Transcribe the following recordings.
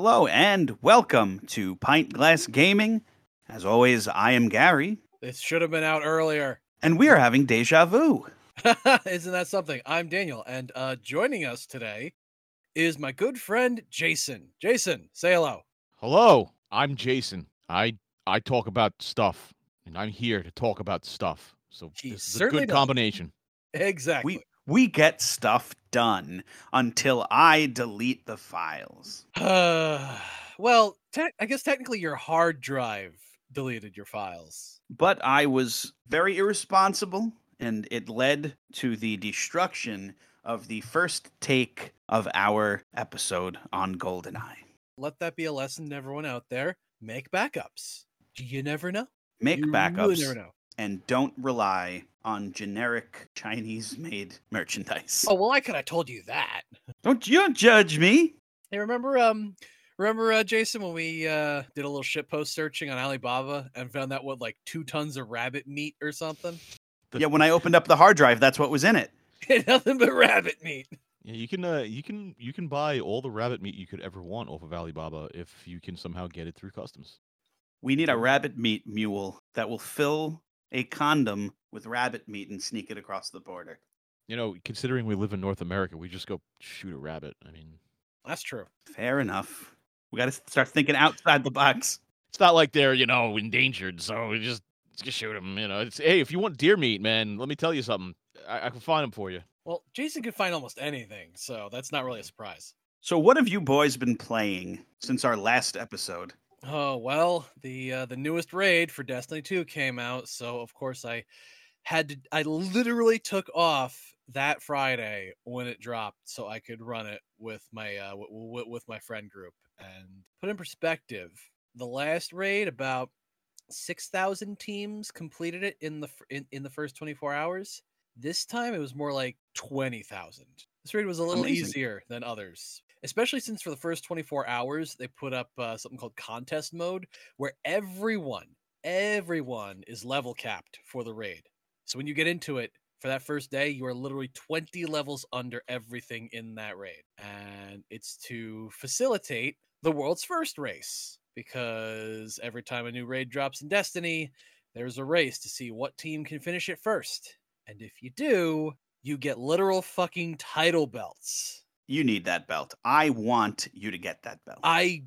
Hello and welcome to Pint Glass Gaming. As always, I am Gary, This should have been out earlier. and we are having deja vu. Isn't that something? I'm Daniel, and uh, joining us today is my good friend Jason. Jason, say hello. Hello, I'm Jason. I I talk about stuff, and I'm here to talk about stuff. So He this is a good does. combination. Exactly. We we get stuff done until I delete the files. well, te- I guess technically your hard drive deleted your files. But I was very irresponsible, and it led to the destruction of the first take of our episode on GoldenEye. Let that be a lesson to everyone out there. Make backups. You never know. Make you backups Really never know. And don't rely on generic Chinese-made merchandise. Oh well, I could have told you that. Don't you don't judge me. Hey, remember um remember uh, Jason when we uh did a little shit post searching on Alibaba and found that what like two tons of rabbit meat or something? The- Yeah, when I opened up the hard drive, that's what was in it. Nothing but rabbit meat. Yeah, you can uh, you can you can buy all the rabbit meat you could ever want off of Alibaba if you can somehow get it through customs. We need a rabbit meat mule that will fill a condom with rabbit meat and sneak it across the border. You know, considering we live in North America, we just go shoot a rabbit. I mean, That's true. Fair enough. We got to start thinking outside the box. it's not like they're you know endangered, so we just just shoot them. You know, it's hey, if you want deer meat, man, let me tell you something. I, I can find them for you. Well, Jason can find almost anything, so that's not really a surprise. So, what have you boys been playing since our last episode? Oh well, the uh, the newest raid for Destiny 2 came out, so of course I had to. I literally took off that Friday when it dropped, so I could run it with my uh, w- w- with my friend group. And put in perspective, the last raid about six thousand teams completed it in the f- in, in the first twenty four hours. This time it was more like twenty thousand. This raid was a little Amazing. easier than others especially since for the first 24 hours they put up uh, something called contest mode where everyone everyone is level capped for the raid. So when you get into it for that first day you are literally 20 levels under everything in that raid. And it's to facilitate the world's first race because every time a new raid drops in destiny there's a race to see what team can finish it first. And if you do you get literal fucking title belts You need that belt. I want you to get that belt. I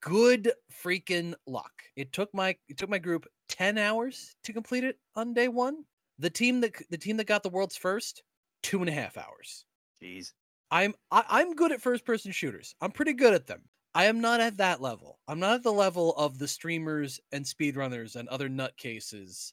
good freaking luck. It took my it took my group 10 hours to complete it on day one. The team that the team that got the world's first, two and a half hours. Jeez. I'm I, I'm good at first person shooters. I'm pretty good at them. I am not at that level. I'm not at the level of the streamers and speedrunners and other nutcases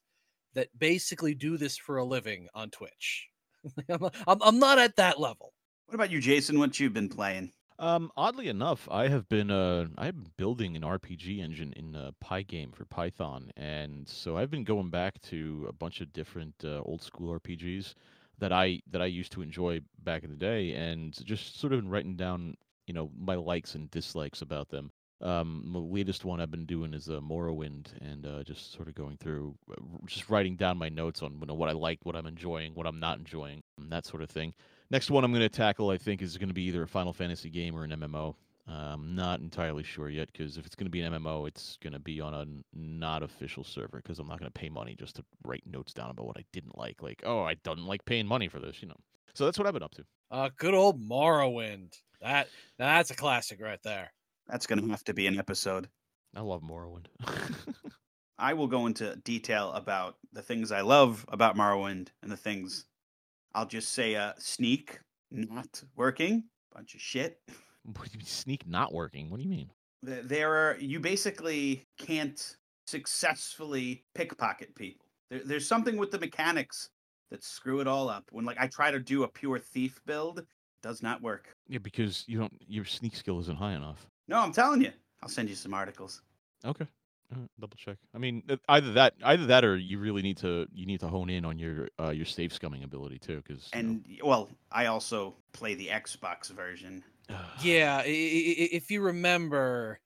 that basically do this for a living on Twitch. I'm, I'm, I'm not at that level. What about you, Jason? What you've been playing? Um, oddly enough, I have been uh, been building an RPG engine in uh, Pygame for Python, and so I've been going back to a bunch of different uh, old school RPGs that I that I used to enjoy back in the day, and just sort of been writing down you know my likes and dislikes about them. Um, the latest one I've been doing is uh, Morrowind, and uh, just sort of going through, uh, just writing down my notes on you know, what I like, what I'm enjoying, what I'm not enjoying, that sort of thing. Next one I'm going to tackle, I think, is going to be either a Final Fantasy game or an MMO. I'm not entirely sure yet because if it's going to be an MMO, it's going to be on a not official server because I'm not going to pay money just to write notes down about what I didn't like. Like, oh, I don't like paying money for this, you know. So that's what I've been up to. Uh, good old Morrowind. That that's a classic right there. That's going to have to be an episode. I love Morrowind. I will go into detail about the things I love about Morrowind and the things I'll just say uh sneak not working bunch of shit what do you mean, sneak not working? What do you mean? There are you basically can't successfully pickpocket people there, there's something with the mechanics that screw it all up when like i try to do a pure thief build it does not work Yeah, because you don't your sneak skill isn't high enough. no i'm telling you i'll send you some articles Okay. All right, double check. I mean, uh, either that, either that, or you really need to you need to hone in on your uh, your save scumming ability too, because and well i also play the xbox version Yeah, i- i- i- if you remember,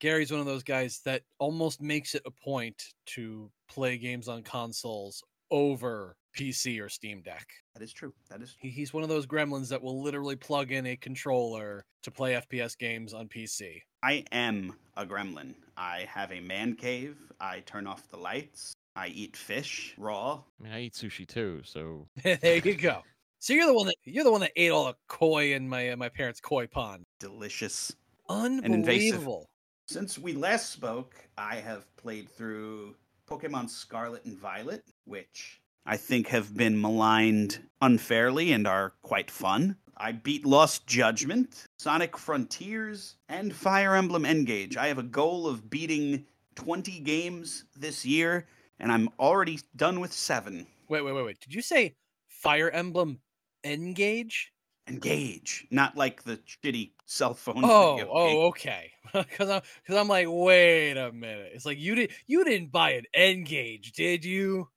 Gary's one of those guys that almost makes it a point to play games on consoles over PC or Steam Deck. That is true. That is. He, he's one of those gremlins that will literally plug in a controller to play FPS games on PC. I am a gremlin. I have a man cave. I turn off the lights. I eat fish raw. I mean, I eat sushi too, so there you go. So you're the one that you're the one that ate all the koi in my uh, my parents' koi pond. Delicious. Unbelievable. invasive. Since we last spoke, I have played through Pokemon Scarlet and Violet, which I think have been maligned unfairly and are quite fun. I beat Lost Judgment, Sonic Frontiers, and Fire Emblem Engage. I have a goal of beating 20 games this year, and I'm already done with seven. Wait, wait, wait, wait. Did you say Fire Emblem Engage? Engage, not like the shitty cell phone. Oh, oh, okay. Because I'm because I'm like, wait a minute. It's like you did you didn't buy an Engage, did you?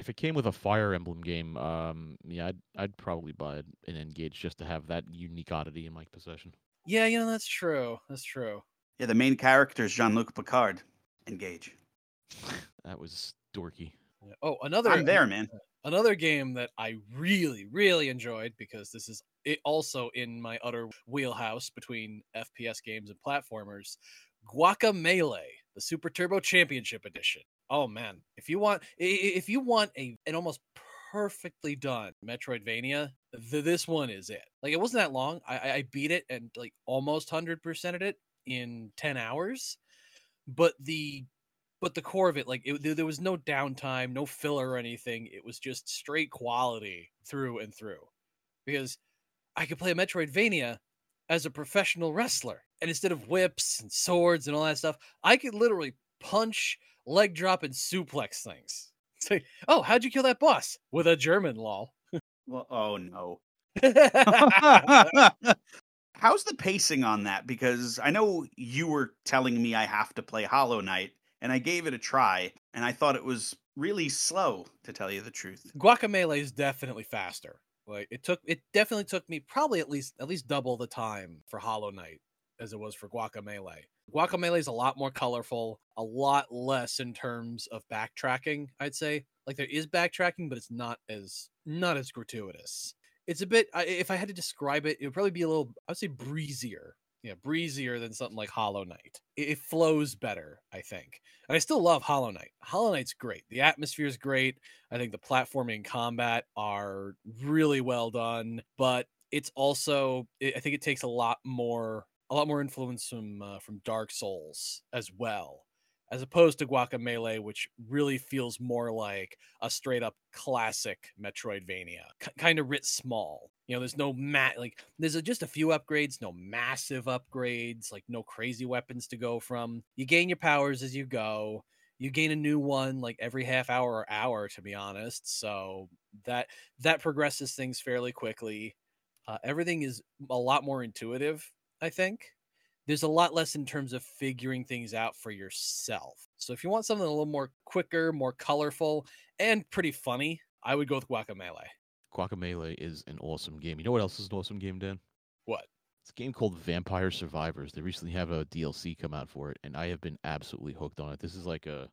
If it came with a Fire Emblem game, um, yeah, I'd I'd probably buy an Engage just to have that unique oddity in my possession. Yeah, you know that's true. That's true. Yeah, the main character is Jean Luc Picard. Engage. That was dorky. Yeah. Oh, another I'm there, man. another game that I really, really enjoyed because this is it also in my utter wheelhouse between FPS games and platformers. Guacamelee, the Super Turbo Championship Edition. Oh man, if you want, if you want a an almost perfectly done Metroidvania, th- this one is it. Like it wasn't that long. I, I- beat it and like almost hundred percented it in ten hours, but the but the core of it, like it, there was no downtime, no filler or anything. It was just straight quality through and through. Because I could play a Metroidvania as a professional wrestler, and instead of whips and swords and all that stuff, I could literally punch, leg drop, and suplex things. Say, oh, how'd you kill that boss? With a German lol. Well, oh no. How's the pacing on that? Because I know you were telling me I have to play Hollow Knight, and I gave it a try, and I thought it was really slow, to tell you the truth. Guacamelee is definitely faster. Like it took it definitely took me probably at least at least double the time for Hollow Knight as it was for Guacamelee. Guacamelee is a lot more colorful, a lot less in terms of backtracking, I'd say. Like there is backtracking, but it's not as not as gratuitous. It's a bit if I had to describe it, it would probably be a little I would say breezier. Yeah, breezier than something like Hollow Knight. It, flows better, I think. And I still love Hollow Knight. Hollow Knight's great. The atmosphere is great. I think the platforming and combat are really well done, but it's also I think it takes a lot more a lot more influence from uh, from Dark Souls as well, as opposed to Guacamelee, which really feels more like a straight up classic Metroidvania, K- kind of writ small. You know, there's no mat like there's a, just a few upgrades, no massive upgrades, like no crazy weapons to go from. You gain your powers as you go you gain a new one like every half hour or hour to be honest so that that progresses things fairly quickly uh, everything is a lot more intuitive i think there's a lot less in terms of figuring things out for yourself so if you want something a little more quicker more colorful and pretty funny i would go with guacamelee Guacamelee is an awesome game. You know what else is an awesome game, Dan? what It's a game called Vampire Survivors. They recently have a DLC come out for it, and I have been absolutely hooked on it. This is like a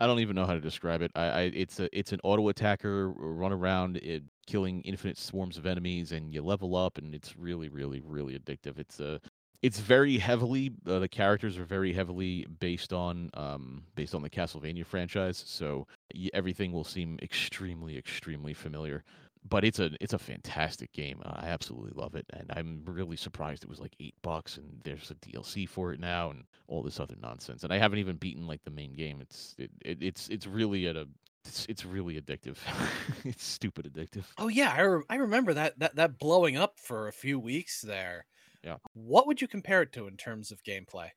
I don't even know how to describe it. I, I it's a it's an auto attacker run around it, killing infinite swarms of enemies, and you level up, and it's really really really addictive. It's a it's very heavily uh, the characters are very heavily based on um based on the Castlevania franchise, so everything will seem extremely extremely familiar but it's a it's a fantastic game. I absolutely love it, and I'm really surprised it was like eight bucks, and there's a DLC for it now, and all this other nonsense. And I haven't even beaten like the main game. It's it, it it's it's really at a it's, it's really addictive. it's stupid addictive. oh yeah I, re- I remember that, that that blowing up for a few weeks there Yeah. what would you compare it to in terms of gameplay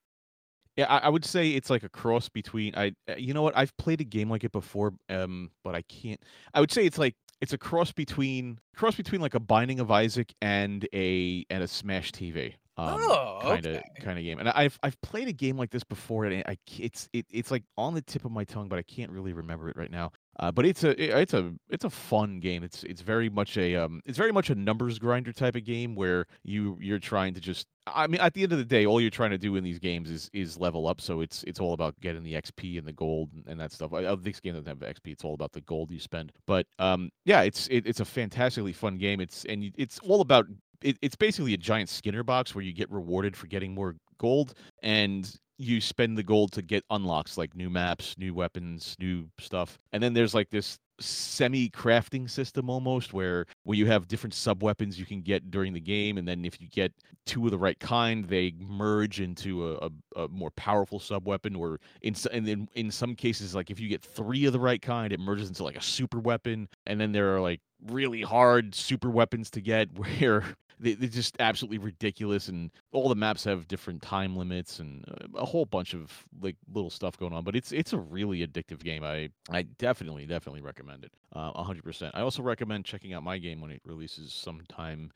Yeah, I, I would say it's like a cross between I. uh, You know what? I've played a game like it before, um, but I can't. I would say it's like it's a cross between cross between like a Binding of Isaac and a and a Smash TV. Um, Oh, kind of okay. kind of game. And I've I've played a game like this before, and I it's it, it's like on the tip of my tongue, but I can't really remember it right now. Uh, but it's a i- it's a it's a fun game. It's it's very much a um it's very much a numbers grinder type of game where you you're trying to just I mean at the end of the day all you're trying to do in these games is is level up. So it's it's all about getting the XP and the gold and, and that stuff. I, I, this game doesn't have XP. It's all about the gold you spend. But um yeah, it's it, it's a fantastically fun game. It's and it's all about it, it's basically a giant Skinner box where you get rewarded for getting more gold and you spend the gold to get unlocks like new maps, new weapons, new stuff. And then there's like this semi crafting system almost where where you have different sub weapons you can get during the game and then if you get two of the right kind they merge into a, a, a more powerful sub weapon or in and then in some cases like if you get three of the right kind it merges into like a super weapon and then there are like really hard super weapons to get where they, they're just absolutely ridiculous and all the maps have different time limits and uh, a whole bunch of like little stuff going on but it's it's a really addictive game i i definitely definitely recommend it uh, 100% i also recommend checking out my game when it releases sometime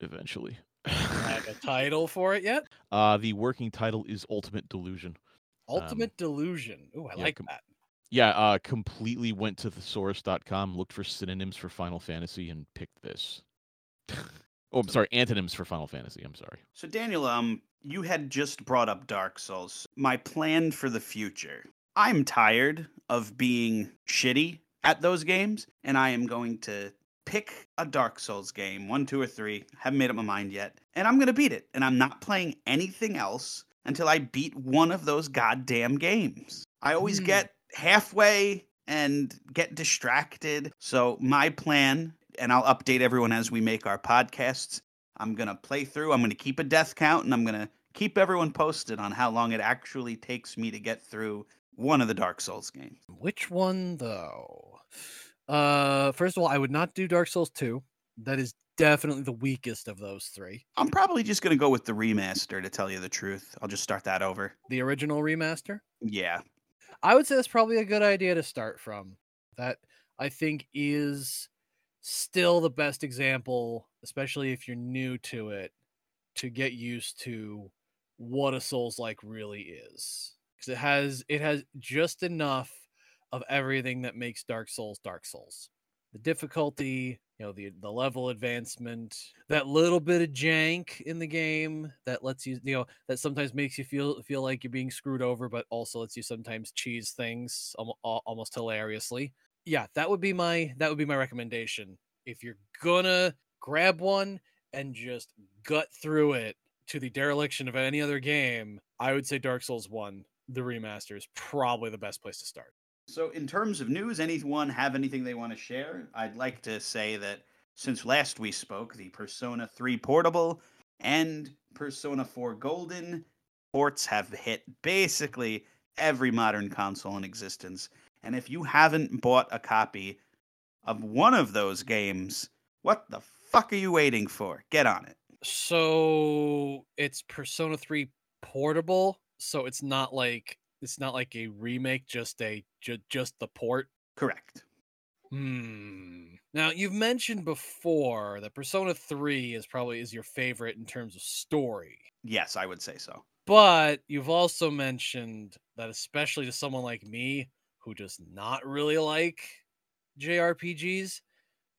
eventually I Have a title for it yet? uh the working title is ultimate delusion Ultimate Delusion. oh I yeah, like com- that. yeah uh completely went to thesaurus.com looked for synonyms for final fantasy and picked this oh i'm sorry antonyms for final fantasy i'm sorry So Daniel, um, you had just brought up Dark Souls. My plan for the future. I'm tired of being shitty at those games, and I am going to pick a Dark Souls game, one, two, or three. Haven't made up my mind yet, and I'm gonna beat it. And I'm not playing anything else until I beat one of those goddamn games. I always Hmm. get halfway and get distracted. So my plan, and I'll update everyone as we make our podcasts. I'm gonna play through. I'm gonna keep a death count, and I'm gonna keep everyone posted on how long it actually takes me to get through one of the Dark Souls games. Which one though? Uh, first of all, I would not do Dark Souls 2. That is definitely the weakest of those three. I'm probably just gonna go with the remaster to tell you the truth. I'll just start that over. The original remaster. Yeah, I would say that's probably a good idea to start from. That I think is still the best example, especially if you're new to it, to get used to what a Souls like really is. Because it has it has just enough of everything that makes Dark Souls Dark Souls. The difficulty, you know, the the level advancement, that little bit of jank in the game that lets you, you know, that sometimes makes you feel feel like you're being screwed over, but also lets you sometimes cheese things almost hilariously. Yeah, that would be my that would be my recommendation. If you're gonna grab one and just gut through it to the dereliction of any other game, I would say Dark Souls 1, the remaster is probably the best place to start. So, in terms of news, anyone have anything they want to share? I'd like to say that since last we spoke, the Persona 3 Portable and Persona 4 Golden ports have hit basically every modern console in existence. And if you haven't bought a copy of one of those games, what the fuck are you waiting for? Get on it. So it's Persona 3 portable, so it's not like it's not like a remake, just a ju- just the port. Correct. Hmm. Now you've mentioned before that Persona 3 is probably is your favorite in terms of story. Yes, I would say so. But you've also mentioned that especially to someone like me who does not really like JRPGs,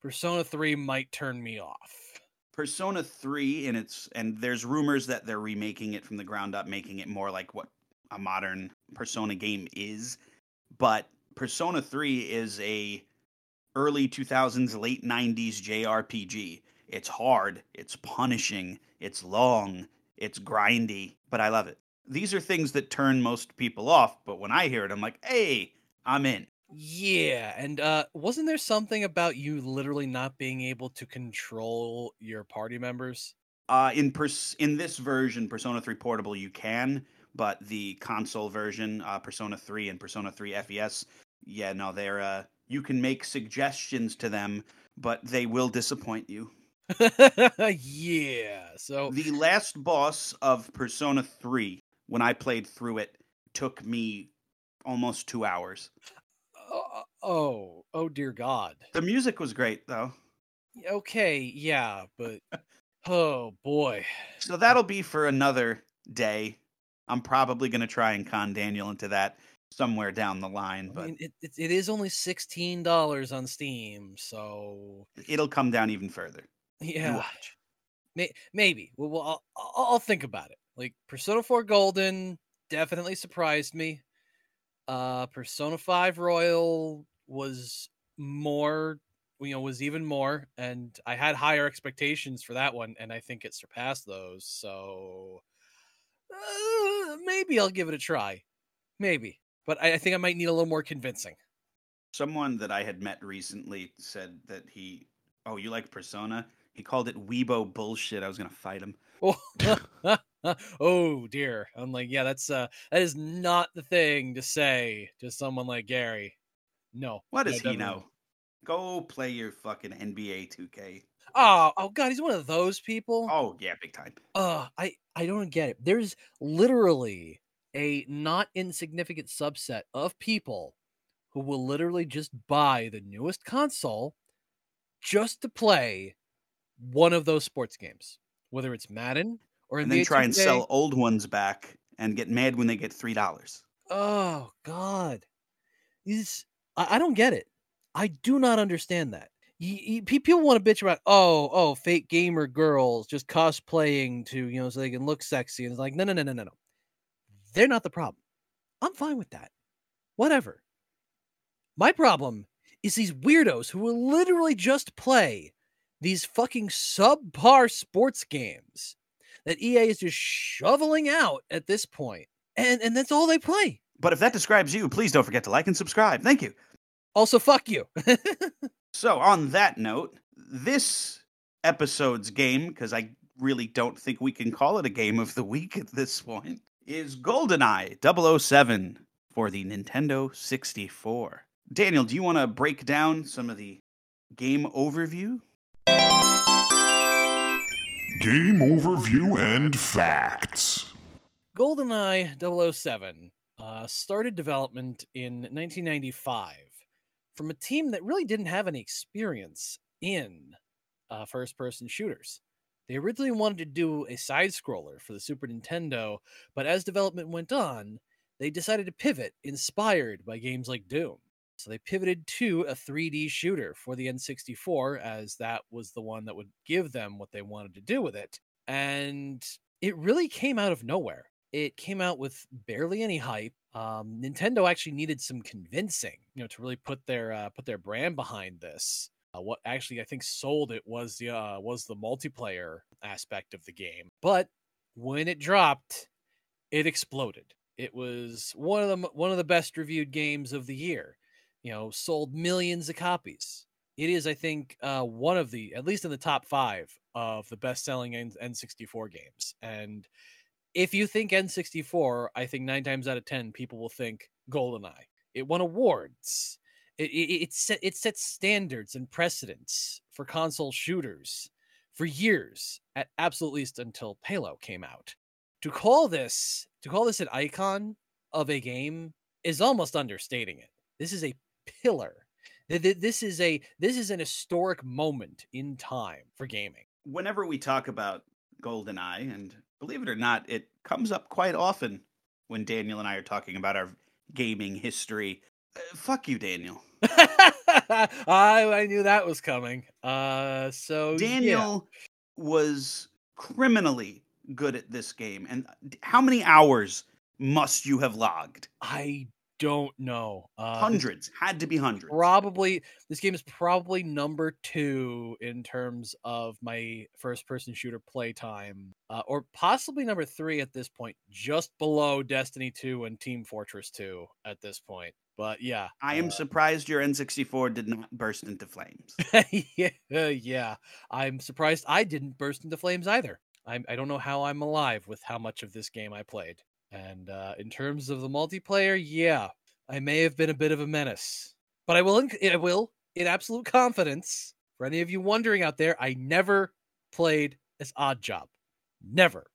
Persona 3 might turn me off. Persona 3 in its and there's rumors that they're remaking it from the ground up making it more like what a modern Persona game is. But Persona 3 is a early 2000s late 90s JRPG it's hard it's punishing it's long it's grindy but I love it. These are things that turn most people off but when I hear it I'm like hey I'm in Yeah, and uh wasn't there something about you literally not being able to control your party members? Uh, in pers- in this version, Persona 3 Portable, you can, but the console version, uh, Persona 3 and Persona 3 FES, yeah, no, they're uh, you can make suggestions to them, but they will disappoint you. yeah. So The last boss of Persona 3, when I played through it, took me almost two hours. oh, oh, oh dear god. The music was great though, Okay, yeah, but oh boy. so that'll be for another day. I'm probably gonna try and con Daniel into that. somewhere down the line, I but mean, it, it, it is only sixteen dollars on Steam, so it'll come down even further. Yeah, may, maybe. Well, well I'll, I'll I'll think about it. Like Persona Four Golden definitely surprised me. Uh, Persona Five Royal was more, you know, was even more, and I had higher expectations for that one, and I think it surpassed those. So uh, maybe I'll give it a try. Maybe, but I, I think I might need a little more convincing. Someone that I had met recently said that he, oh, you like Persona? He called it weeaboo bullshit. I was gonna fight him. Oh, dear. I'm like, yeah, that's uh that is not the thing to say to someone like Gary. No. What no, does he know? Go play your fucking NBA 2K. Oh, oh god, he's one of those people. Oh yeah, big time. Uh, I I don't get it. There's literally a not insignificant subset of people who will literally just buy the newest console just to play one of those sports games, whether it's Madden or And then try and 2K. sell old ones back and get mad when they get three dollars. Oh God, these I, I don't get it. I do not understand that. Y- y- pe- people want to bitch about oh oh fake gamer girls just cosplaying to you know so they can look sexy and it's like no no no no no no. They're not the problem. I'm fine with that. Whatever. My problem is these weirdos who will literally just play these fucking subpar sports games that EA is just shoveling out at this point. And and that's all they play. But if that describes you, please don't forget to like and subscribe. Thank you. Also, fuck you. So, on that note, this episode's game, because I really don't think we can call it a game of the week at this point, is GoldenEye 007 for the Nintendo 64. Daniel, do you want to break down some of the game overview? Game overview and facts. GoldenEye 007 uh, started development in 1995 from a team that really didn't have any experience in uh, first person shooters. They originally wanted to do a side scroller for the Super Nintendo, but as development went on, they decided to pivot, inspired by games like Doom. So they pivoted to a 3D shooter for the N64, as that was the one that would give them what they wanted to do with it. And it really came out of nowhere. It came out with barely any hype. Um, Nintendo actually needed some convincing, you know, to really put their uh, put their brand behind this. Uh, what actually I think sold it was the uh, was the multiplayer aspect of the game. But when it dropped, it exploded. It was one of the one of the best reviewed games of the year. You know, sold millions of copies. It is, I think, uh, one of the at least in the top five of the best selling N- N64 games. And if you think N64, I think nine times out of ten people will think GoldenEye. It won awards. It it, it set it sets standards and precedents for console shooters for years, at absolute least until Halo came out. To call this to call this an icon of a game is almost understating it. This is a pillar. Th- th- This is a this is an historic moment in time for gaming. Whenever we talk about GoldenEye, and believe it or not, it comes up quite often when Daniel and I are talking about our gaming history. Uh, fuck you, Daniel. I I knew that was coming. Uh, so yeah. Daniel was criminally good at this game. And how many hours must you have logged? I don't know. Uh, Hundreds. Had to be hundreds. Probably this game is probably number two in terms of my first person shooter playtime, uh, or possibly number three at this point, just below Destiny 2 and Team Fortress 2 at this point. But yeah, I am surprised your N64 did not burst into flames. yeah, yeah. I'm surprised I didn't burst into flames either. I'm, I don't know how I'm alive with how much of this game I played. And uh, in terms of the multiplayer, yeah, I may have been a bit of a menace, but I will, in, I will, in absolute confidence, for any of you wondering out there, I never played as Odd Job. Never.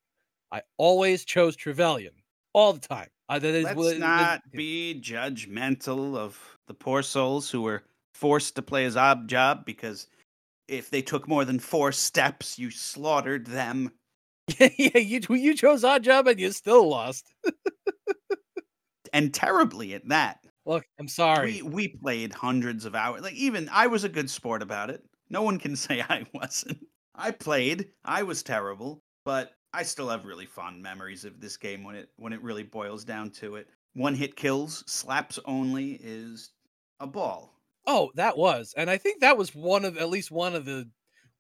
I always chose Trevelyan all the time. Uh, that is, Let's not be judgmental of the poor souls who were forced to play as Odd Job because if they took more than four steps, you slaughtered them. yeah, you you chose Odd Job and you still lost. and terribly at that. Look, I'm sorry. We we played hundreds of hours. Like even I was a good sport about it. No one can say I wasn't. I played. I was terrible, but I still have really fond memories of this game when it when it really boils down to it. One hit kills, slaps only is a ball. Oh, that was. And I think that was one of at least one of the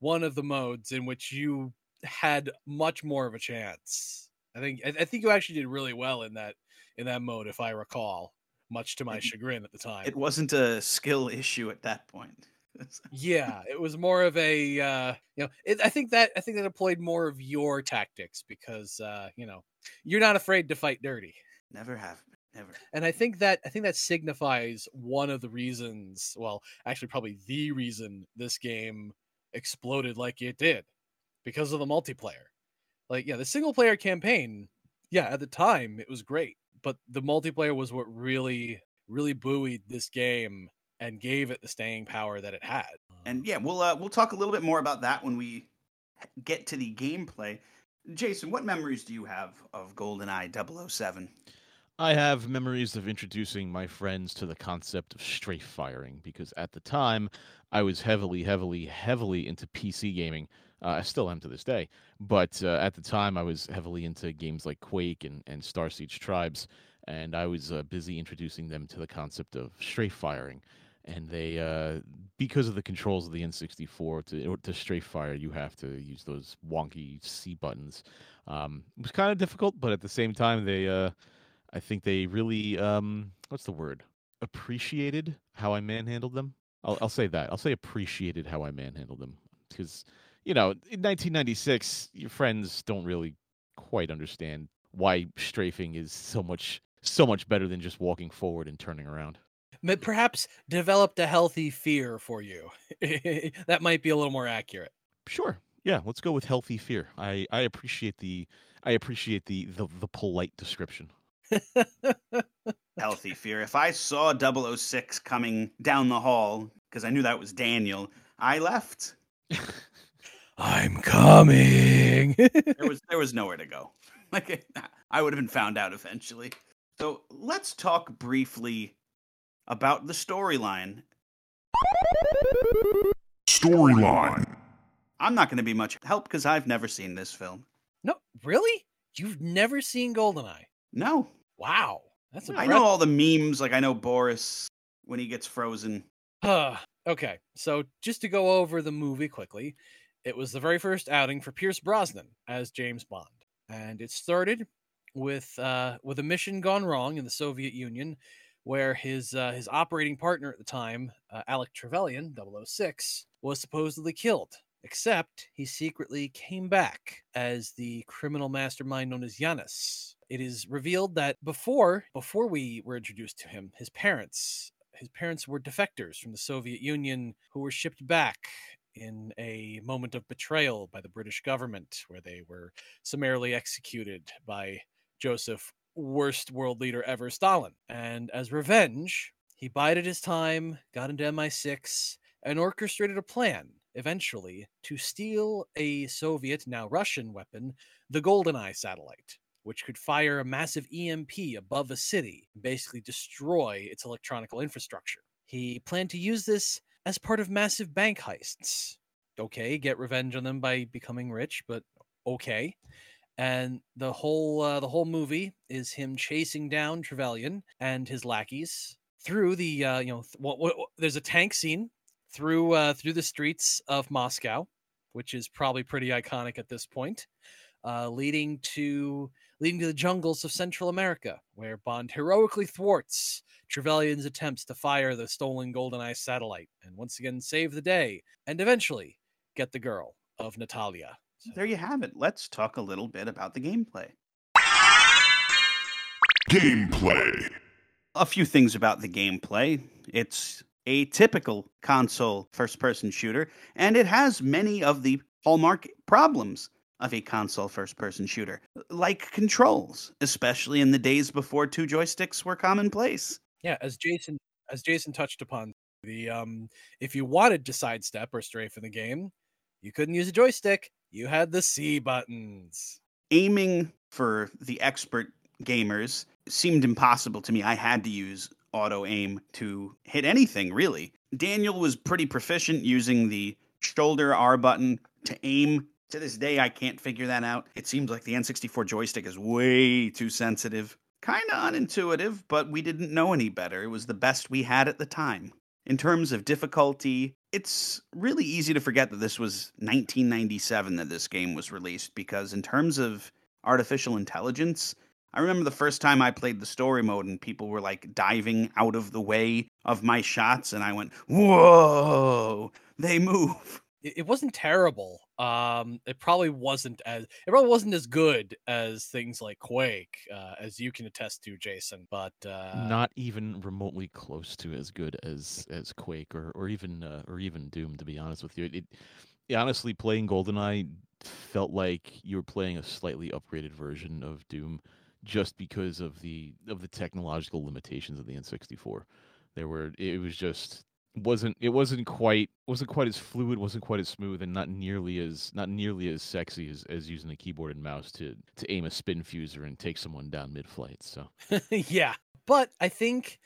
one of the modes in which you had much more of a chance. I think I, I think you actually did really well in that in that mode if I recall, much to my It- chagrin at the time. It wasn't a skill issue at that point. yeah it was more of a uh you know it, i think that i think that employed more of your tactics because uh you know you're not afraid to fight dirty Never have. Never. and i think that i think that signifies one of the reasons well actually probably the reason this game exploded like it did because of the multiplayer like yeah the single player campaign yeah at the time it was great but the multiplayer was what really really buoyed this game and gave it the staying power that it had And yeah, we'll uh, we'll talk a little bit more about that when we get to the gameplay. Jason, what memories do you have of GoldenEye 007? I have memories of introducing my friends to the concept of strafe firing because at the time I was heavily, heavily, heavily into PC gaming. Uh, I still am to this day, but uh, at the time I was heavily into games like Quake and, and Starsiege Tribes, and I was uh, busy introducing them to the concept of strafe firing. And they, uh, because of the controls of the N64, to to strafe fire, you have to use those wonky C buttons. Um, it was kind of difficult, but at the same time, they uh, I think they really um what's the word? Appreciated how I manhandled them. I'll I'll say that. I'll say appreciated how I manhandled them because you know, in 1996, your friends don't really quite understand why strafing is so much so much better than just walking forward and turning around. Ma- perhaps developed a healthy fear for you. that might be a little more accurate. Sure. Yeah, let's go with healthy fear. I I appreciate the I appreciate the the, the polite description. Healthy fear. If I saw 006 coming down the hall, because I knew that was Daniel, I left. I'm coming. There was there was nowhere to go. Like I would have been found out eventually. So let's talk briefly about the storyline. Storyline. I'm not going to be much help because I've never seen this film. no, really? You've never seen Goldeneye? No, Wow, that's I impressive. know all the memes. Like I know Boris when he gets frozen. Uh, okay, so just to go over the movie quickly, it was the very first outing for Pierce Brosnan as James Bond, and it started with uh, with a mission gone wrong in the Soviet Union, where his uh, his operating partner at the time, uh, Alec Trevelyan, 006, was supposedly killed. Except he secretly came back as the criminal mastermind known as Janus. It is revealed that before before we were introduced to him, his parents his parents were defectors from the Soviet Union who were shipped back in a moment of betrayal by the British government, where they were summarily executed by Joseph, worst world leader ever, Stalin. And as revenge, he bided his time, got into MI6, and orchestrated a plan, eventually, to steal a Soviet, now Russian weapon, the GoldenEye satellite which could fire a massive EMP above a city and basically destroy its electronical infrastructure. He planned to use this as part of massive bank heists. Okay, get revenge on them by becoming rich, but okay. And the whole uh, the whole movie is him chasing down Trevelyan and his lackeys through the uh, you know th- what, what, there's a tank scene through uh, through the streets of Moscow, which is probably pretty iconic at this point, uh, leading to leading to the jungles of Central America, where Bond heroically thwarts Trevelyan's attempts to fire the stolen GoldenEye satellite and once again save the day and eventually get the girl of Natalia. There you have it. Let's talk a little bit about the gameplay. Gameplay. A few things about the gameplay. It's a typical console first person shooter, and it has many of the hallmark problems of a console first person shooter, like controls, especially in the days before two joysticks were commonplace. Yeah, as Jason as Jason touched upon, the um if you wanted to sidestep or strafe in the game, you couldn't use a joystick. You had the C buttons. Aiming for the expert gamers seemed impossible to me. I had to use auto aim to hit anything, really. Daniel was pretty proficient using the shoulder R button to aim. To this day, I can't figure that out. It seems like the N64 joystick is way too sensitive. Kind of unintuitive, but we didn't know any better. It was the best we had at the time. In terms of difficulty, it's really easy to forget that this was 1997 that this game was released because, in terms of artificial intelligence, I remember the first time I played the story mode and people were like diving out of the way of my shots, and I went, Whoa, they move. It, it wasn't terrible. Um, it probably wasn't as it probably wasn't as good as things like Quake, uh, as you can attest to, Jason. But uh, Not even remotely close to as good as as Quake or or even uh, or even Doom. To be honest with you, it, it honestly playing GoldenEye felt like you were playing a slightly upgraded version of Doom, just because of the of the technological limitations of the N64. There were it was just wasn't it wasn't quite wasn't quite as fluid, wasn't quite as smooth, and not nearly as not nearly as sexy as, as using a keyboard and mouse to to aim a spinfusor and take someone down mid flight. So yeah, but I think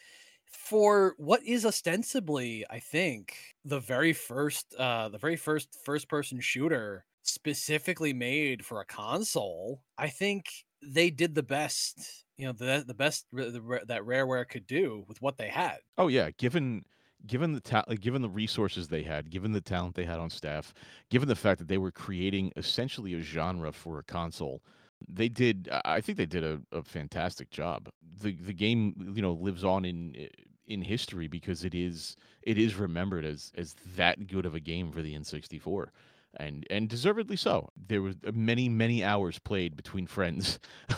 for what is ostensibly, I think the very first, uh, the very first first person shooter specifically made for a console, I think they did the best. You know, the the best the, that Rareware could do with what they had. Oh yeah, given given the ta- given the resources they had, given the talent they had on staff, given the fact that they were creating essentially a genre for a console, they did. I think they did a, a fantastic job. the The game, you know, lives on in in history because it is it is remembered as as that good of a game for the N64 and and deservedly so. There was many many hours played between friends,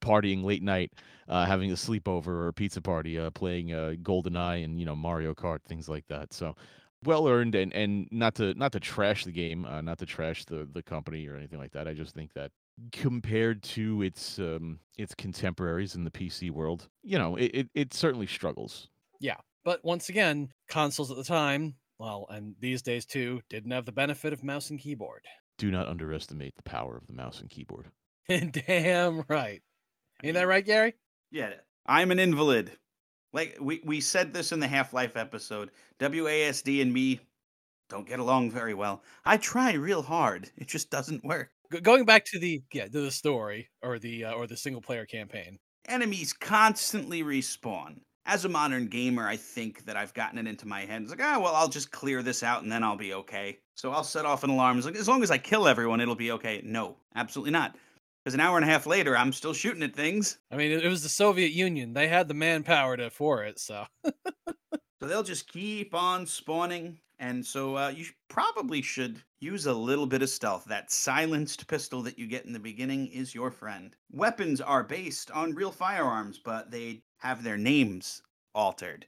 partying late night, uh, having a sleepover or a pizza party, uh, playing uh, GoldenEye and you know Mario Kart, things like that. So well earned, and and not to not to trash the game, uh, not to trash the the company or anything like that. I just think that compared to its um its contemporaries in the PC world, you know, it it, it certainly struggles. Yeah, but once again, consoles at the time, well, and these days too, didn't have the benefit of mouse and keyboard. Do not underestimate the power of the mouse and keyboard. Damn right. Ain't that right, Gary? Yeah, I'm an invalid. Like we, we said this in the Half Life episode. WASD and me don't get along very well. I try real hard. It just doesn't work. G- going back to the yeah to the story or the uh, or the single player campaign. Enemies constantly respawn. As a modern gamer, I think that I've gotten it into my head. It's like, ah, well, I'll just clear this out and then I'll be okay. So I'll set off an alarm. It's like, as long as I kill everyone, it'll be okay. No, absolutely not. Because an hour and a half later, I'm still shooting at things. I mean, it, it was the Soviet Union. They had the manpower to for it. So So they'll just keep on spawning. And so uh, you probably should use a little bit of stealth. That silenced pistol that you get in the beginning is your friend. Weapons are based on real firearms, but they have their names altered.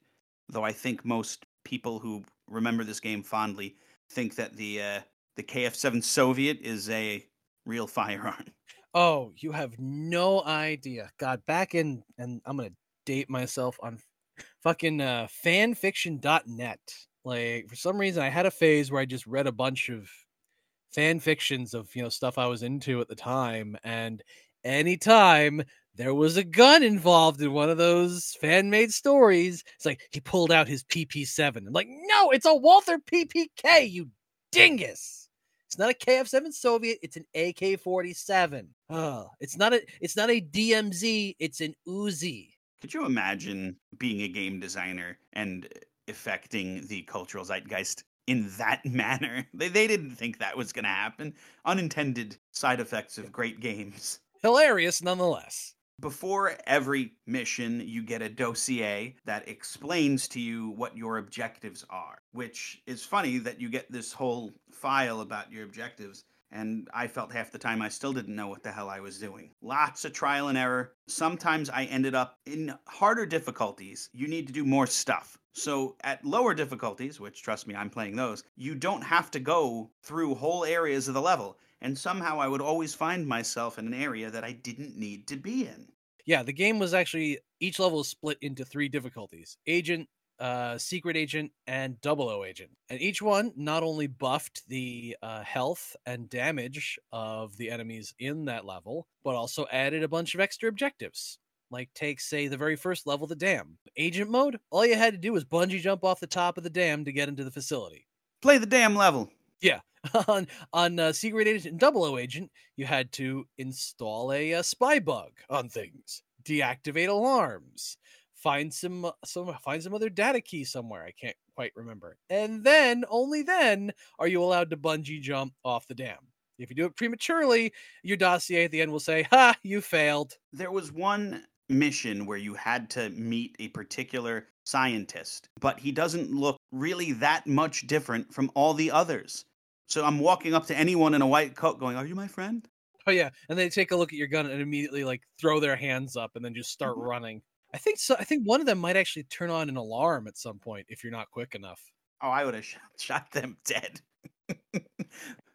Though I think most people who remember this game fondly think that the uh, the KF7 Soviet is a real firearm. Oh, you have no idea. God, back in and I'm gonna date myself on fucking uh fanfiction.net. Like for some reason I had a phase where I just read a bunch of fan fictions of you know stuff I was into at the time, and anytime there was a gun involved in one of those fan made stories, it's like he pulled out his PP7. I'm like, no, it's a Walther PPK, you dingus. It's not a KF7 Soviet. It's an AK-47. Oh, it's not a. It's not a DMZ. It's an Uzi. Could you imagine being a game designer and affecting the cultural zeitgeist in that manner? They, they didn't think that was going to happen. Unintended side effects of great games. Hilarious, nonetheless. Before every mission, you get a dossier that explains to you what your objectives are, which is funny that you get this whole file about your objectives. And I felt half the time I still didn't know what the hell I was doing. Lots of trial and error. Sometimes I ended up in harder difficulties. You need to do more stuff. So at lower difficulties, which trust me, I'm playing those, you don't have to go through whole areas of the level. And somehow I would always find myself in an area that I didn't need to be in. Yeah, the game was actually each level is split into three difficulties: agent, uh, secret agent, and double O agent. And each one not only buffed the uh, health and damage of the enemies in that level, but also added a bunch of extra objectives. Like, take, say, the very first level, the dam. Agent mode, all you had to do was bungee jump off the top of the dam to get into the facility. Play the damn level. on on uh, Secret Agent and Double O Agent, you had to install a, uh spy bug on things, deactivate alarms, find some uh, some find some other data key somewhere. I can't quite remember, and then only then are you allowed to bungee jump off the dam. If you do it prematurely, your dossier at the end will say, "Ha, you failed." There was one mission where you had to meet a particular scientist, but he doesn't look really that much different from all the others. So I'm walking up to anyone in a white coat going, Are you my friend? Oh yeah, and they take a look at your gun and immediately like throw their hands up and then just start Mhm. running. I think so. I think one of them might actually turn on an alarm at some point if you're not quick enough. Oh, I would have shot, shot them dead.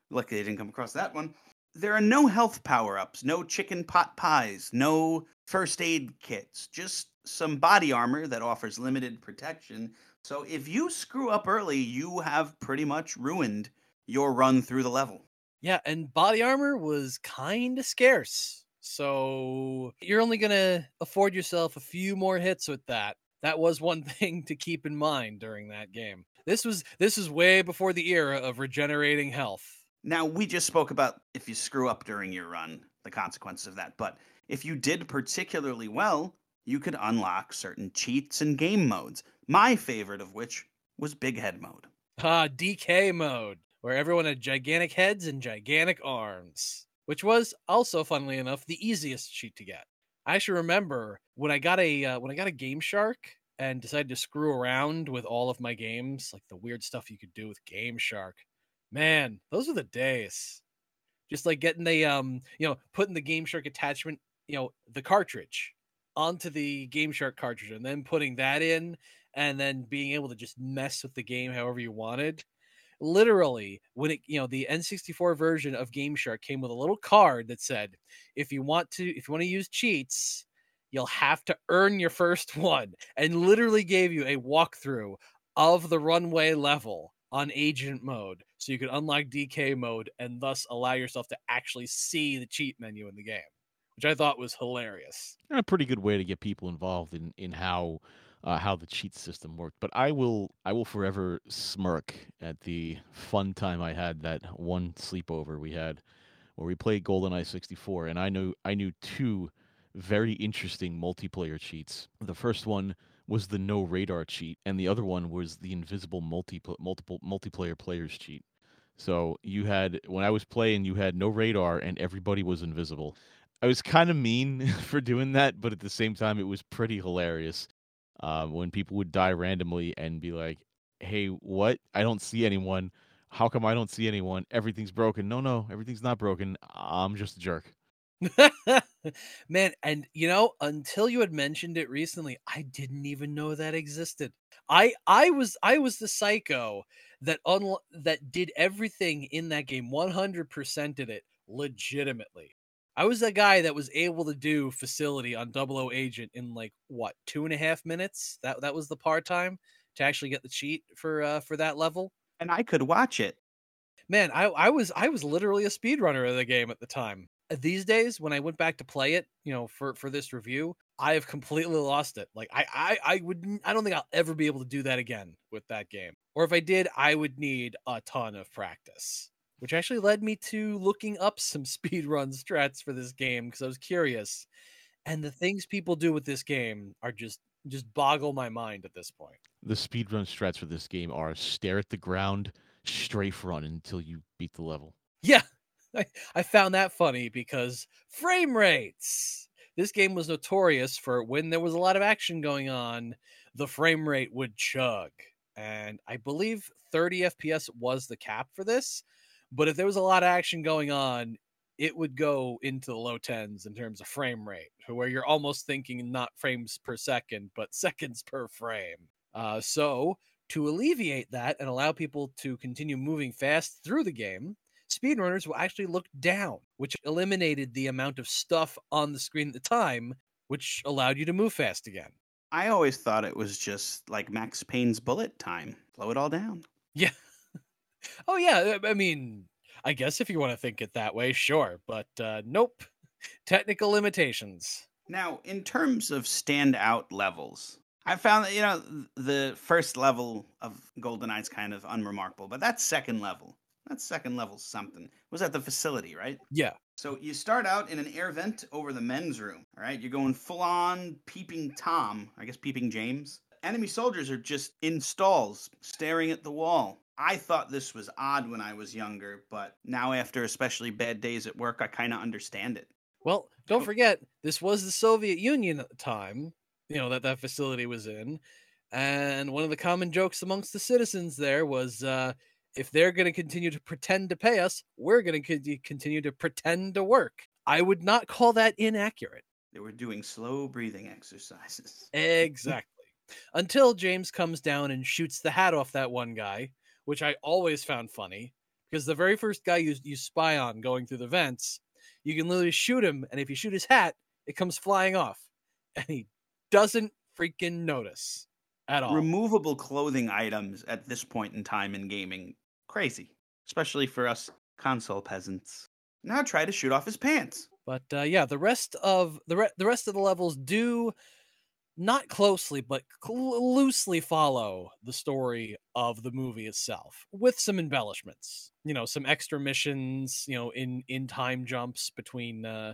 Lucky they didn't come across that one. There are no health power ups, no chicken pot pies, no first aid kits, just some body armor that offers limited protection. So if you screw up early, you have pretty much ruined your run through the level. Yeah, and body armor was kind of scarce. So you're only going to afford yourself a few more hits with that. That was one thing to keep in mind during that game. This was this is way before the era of regenerating health. Now, we just spoke about if you screw up during your run, the consequences of that. But if you did particularly well, you could unlock certain cheats and game modes. My favorite of which was Big Head mode. Ah, DK mode, where everyone had gigantic heads and gigantic arms, which was also, funnily enough, the easiest cheat to get. I actually remember when I got a uh, when I got a Game Shark and decided to screw around with all of my games, like the weird stuff you could do with Game Shark. Man, those are the days. Just like getting the um, you know, putting the Game Shark attachment, you know, the cartridge onto the Game Shark cartridge and then putting that in and then being able to just mess with the game however you wanted. Literally, when it you know the N64 version of Game Shark came with a little card that said, if you want to if you want to use cheats, you'll have to earn your first one, and literally gave you a walkthrough of the runway level on agent mode so you could unlock DK mode and thus allow yourself to actually see the cheat menu in the game, which I thought was hilarious. and a pretty good way to get people involved in in how uh, how the cheat system worked. But I will I will forever smirk at the fun time I had that one sleepover we had where we played GoldenEye 64, and I knew I knew two very interesting multiplayer cheats. The first one was the no radar cheat, and the other one was the invisible multi multiple multiplayer players cheat. So you had when I was playing, you had no radar and everybody was invisible. I was kind of mean for doing that, but at the same time, it was pretty hilarious uh, when people would die randomly and be like, "Hey, what? I don't see anyone. How come I don't see anyone? Everything's broken." No, no, everything's not broken. I'm just a jerk. Man, and you know, until you had mentioned it recently, I didn't even know that existed. I I was I was the psycho that un- that did everything in that game 100%ed it legitimately. I was that guy that was able to do facility on Double O Agent in like what two and a half minutes. That that was the part time to actually get the cheat for uh, for that level. And I could watch it. Man, I I was I was literally a speedrunner of the game at the time. Uh, These days, when I went back to play it, you know, for for this review, I have completely lost it. Like I I I would I don't think I'll ever be able to do that again with that game. Or if I did, I would need a ton of practice. Which actually led me to looking up some speedrun strats for this game because I was curious. And the things people do with this game are just just boggle my mind at this point. The speedrun strats for this game are stare at the ground, strafe run until you beat the level. Yeah, I, I found that funny because frame rates. This game was notorious for when there was a lot of action going on, the frame rate would chug. And I believe 30 FPS was the cap for this. But if there was a lot of action going on, it would go into the low tens in terms of frame rate, where you're almost thinking not frames per second, but seconds per frame. Uh, so, to alleviate that and allow people to continue moving fast through the game, speedrunners will actually look down, which eliminated the amount of stuff on the screen at the time, which allowed you to move fast again. I always thought it was just like Max Payne's bullet time. Slow it all down. Yeah. Oh, yeah. I mean, I guess if you want to think it that way, sure. But uh, nope. Technical limitations. Now, in terms of standout levels, I found that you know the first level of GoldenEye is kind of unremarkable, but that second level, that second level something was at the facility, right? Yeah. So you start out in an air vent over the men's room. All right, you're going full on peeping Tom, I guess peeping James. Enemy soldiers are just in stalls, staring at the wall. I thought this was odd when I was younger, but now after especially bad days at work, I kind of understand it. Well, don't forget, this was the Soviet Union at the time, you know, that that facility was in. And one of the common jokes amongst the citizens there was uh, if they're going to continue to pretend to pay us, we're going to continue to pretend to work. I would not call that inaccurate. They were doing slow breathing exercises. Exactly. Until James comes down and shoots the hat off that one guy, which I always found funny because the very first guy you, you spy on going through the vents, you can literally shoot him, and if you shoot his hat, it comes flying off, and he doesn't freaking notice at all. Removable clothing items at this point in time in gaming, crazy, especially for us console peasants. Now try to shoot off his pants. But uh, yeah, the rest of the re- the rest of the levels do not closely but cl- loosely follow the story of the movie itself with some embellishments you know some extra missions you know in in time jumps between uh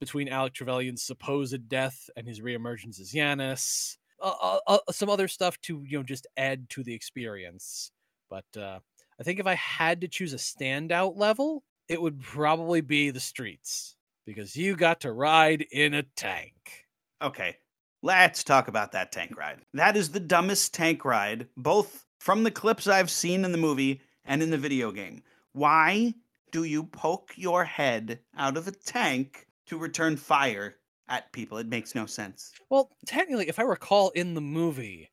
between Alec Trevelyan's supposed death and his reemergence as Janus uh, uh, uh, some other stuff to you know just add to the experience. But uh I think if I had to choose a standout level it would probably be the streets because you got to ride in a tank. Okay, let's talk about that tank ride. That is the dumbest tank ride, both from the clips I've seen in the movie and in the video game. Why do you poke your head out of a tank to return fire at people? It makes no sense. Well, technically, if I recall in the movie,